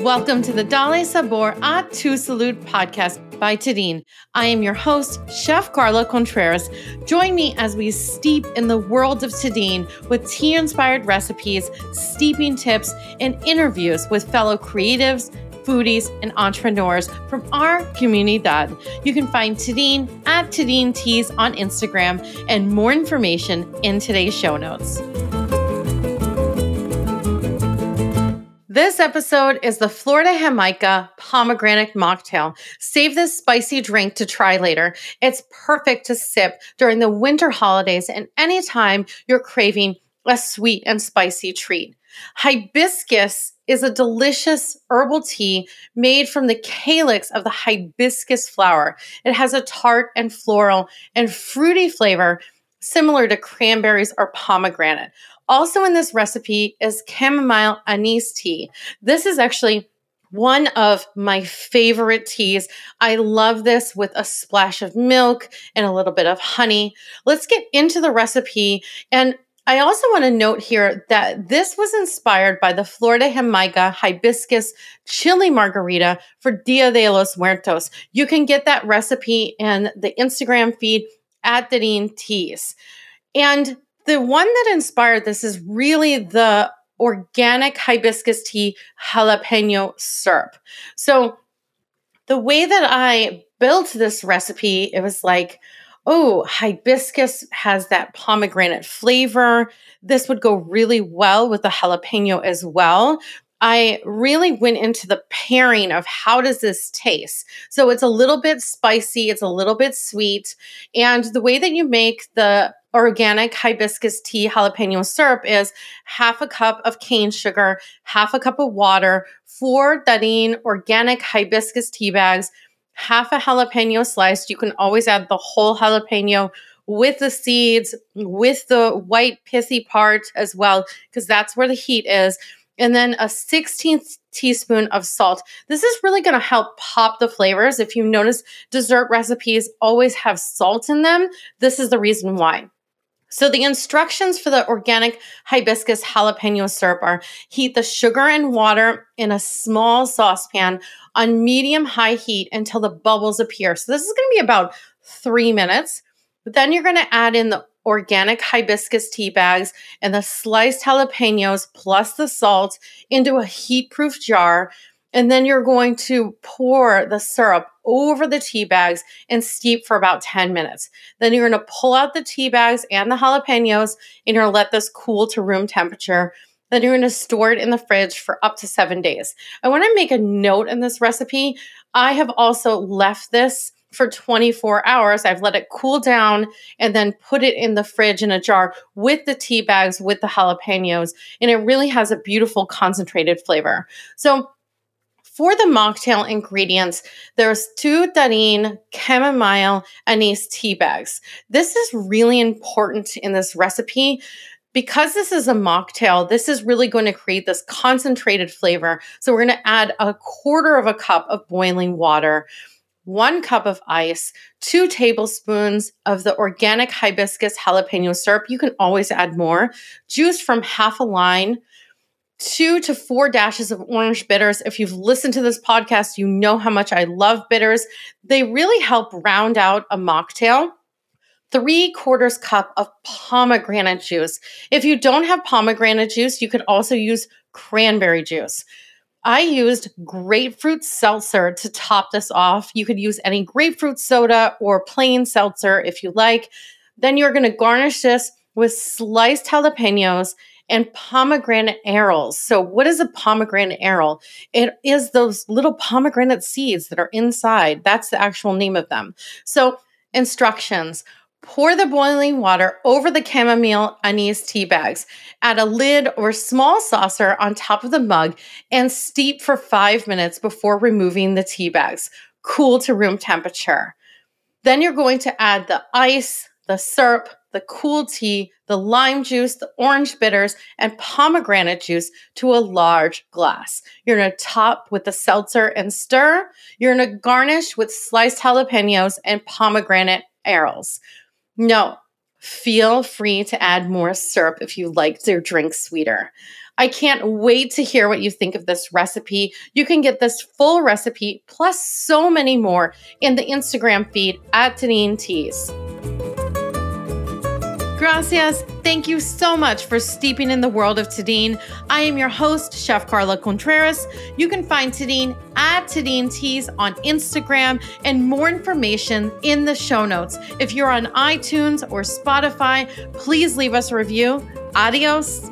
Welcome to the Dale Sabor a Tu Salud podcast by Tadin. I am your host, Chef Carla Contreras. Join me as we steep in the world of Tadin with tea inspired recipes, steeping tips, and interviews with fellow creatives, foodies, and entrepreneurs from our comunidad. You can find Tadin at Tadin Teas on Instagram and more information in today's show notes. This episode is the Flor de Jamaica pomegranate mocktail. Save this spicy drink to try later. It's perfect to sip during the winter holidays and anytime you're craving a sweet and spicy treat. Hibiscus is a delicious herbal tea made from the calyx of the hibiscus flower. It has a tart and floral and fruity flavor similar to cranberries or pomegranate. Also in this recipe is chamomile anise tea. This is actually one of my favorite teas. I love this with a splash of milk and a little bit of honey. Let's get into the recipe. And I also want to note here that this was inspired by the Flor de Jamaica hibiscus chili margarita for Dia de los Muertos. You can get that recipe in the Instagram feed at Tadin Teas. And the one that inspired this is really the organic hibiscus tea jalapeno syrup. So the way that I built this recipe, it was like, oh, hibiscus has that pomegranate flavor. This would go really well with the jalapeno as well. I really went into the pairing of how does this taste. So it's a little bit spicy, it's a little bit sweet, and the way that you make the organic hibiscus tea jalapeno syrup is half a cup of cane sugar, half a cup of water, four Tadin organic hibiscus tea bags, half a jalapeno sliced. You can always add the whole jalapeno with the seeds, with the white pithy part as well, because that's where the heat is. And then a 16th teaspoon of salt. This is really going to help pop the flavors. If you notice, dessert recipes always have salt in them. This is the reason why. So the instructions for the organic hibiscus jalapeno syrup are heat the sugar and water in a small saucepan on medium high heat until the bubbles appear. So this is going to be about three minutes. But then you're going to add in the organic hibiscus tea bags and the sliced jalapenos plus the salt into a heat proof jar. And then you're going to pour the syrup over the tea bags and steep for about 10 minutes. Then you're going to pull out the tea bags and the jalapenos and you're going to let this cool to room temperature. Then you're going to store it in the fridge for up to seven days. I want to make a note in this recipe. I have also left this for 24 hours. I've let it cool down and then put it in the fridge in a jar with the tea bags, with the jalapenos, and it really has a beautiful concentrated flavor. So, for the mocktail ingredients, there's two Tadin chamomile anise tea bags. This is really important in this recipe because this is a mocktail, this is really going to create this concentrated flavor. So we're going to add a quarter of a cup of boiling water one cup of ice, two tablespoons of the organic hibiscus jalapeno syrup. You can always add more. Juice from half a lime, two to four dashes of orange bitters. If you've listened to this podcast, you know how much I love bitters. They really help round out a mocktail. Three quarters cup of pomegranate juice. If you don't have pomegranate juice, you could also use cranberry juice. I used grapefruit seltzer to top this off. You could use any grapefruit soda or plain seltzer if you like. Then you're going to garnish this with sliced jalapenos and pomegranate arils. So, what is a pomegranate aril? It is those little pomegranate seeds that are inside. That's the actual name of them. So, instructions Pour the boiling water over the chamomile anise tea bags. Add a lid or small saucer on top of the mug and steep for five minutes before removing the tea bags. Cool to room temperature. Then you're going to add the ice, the syrup, the cool tea, the lime juice, the orange bitters, and pomegranate juice to a large glass. You're going to top with the seltzer and stir. You're going to garnish with sliced jalapenos and pomegranate arils. No, Feel free to add more syrup if you like your drink sweeter. I can't wait to hear what you think of this recipe. You can get this full recipe plus so many more in the Instagram feed at Tadin Teas. Gracias. Thank you so much for steeping in the world of Tadin. I am your host, Chef Carla Contreras. You can find Tadin at Tadin Teas on Instagram and more information in the show notes. If you're on iTunes or Spotify, please leave us a review. Adios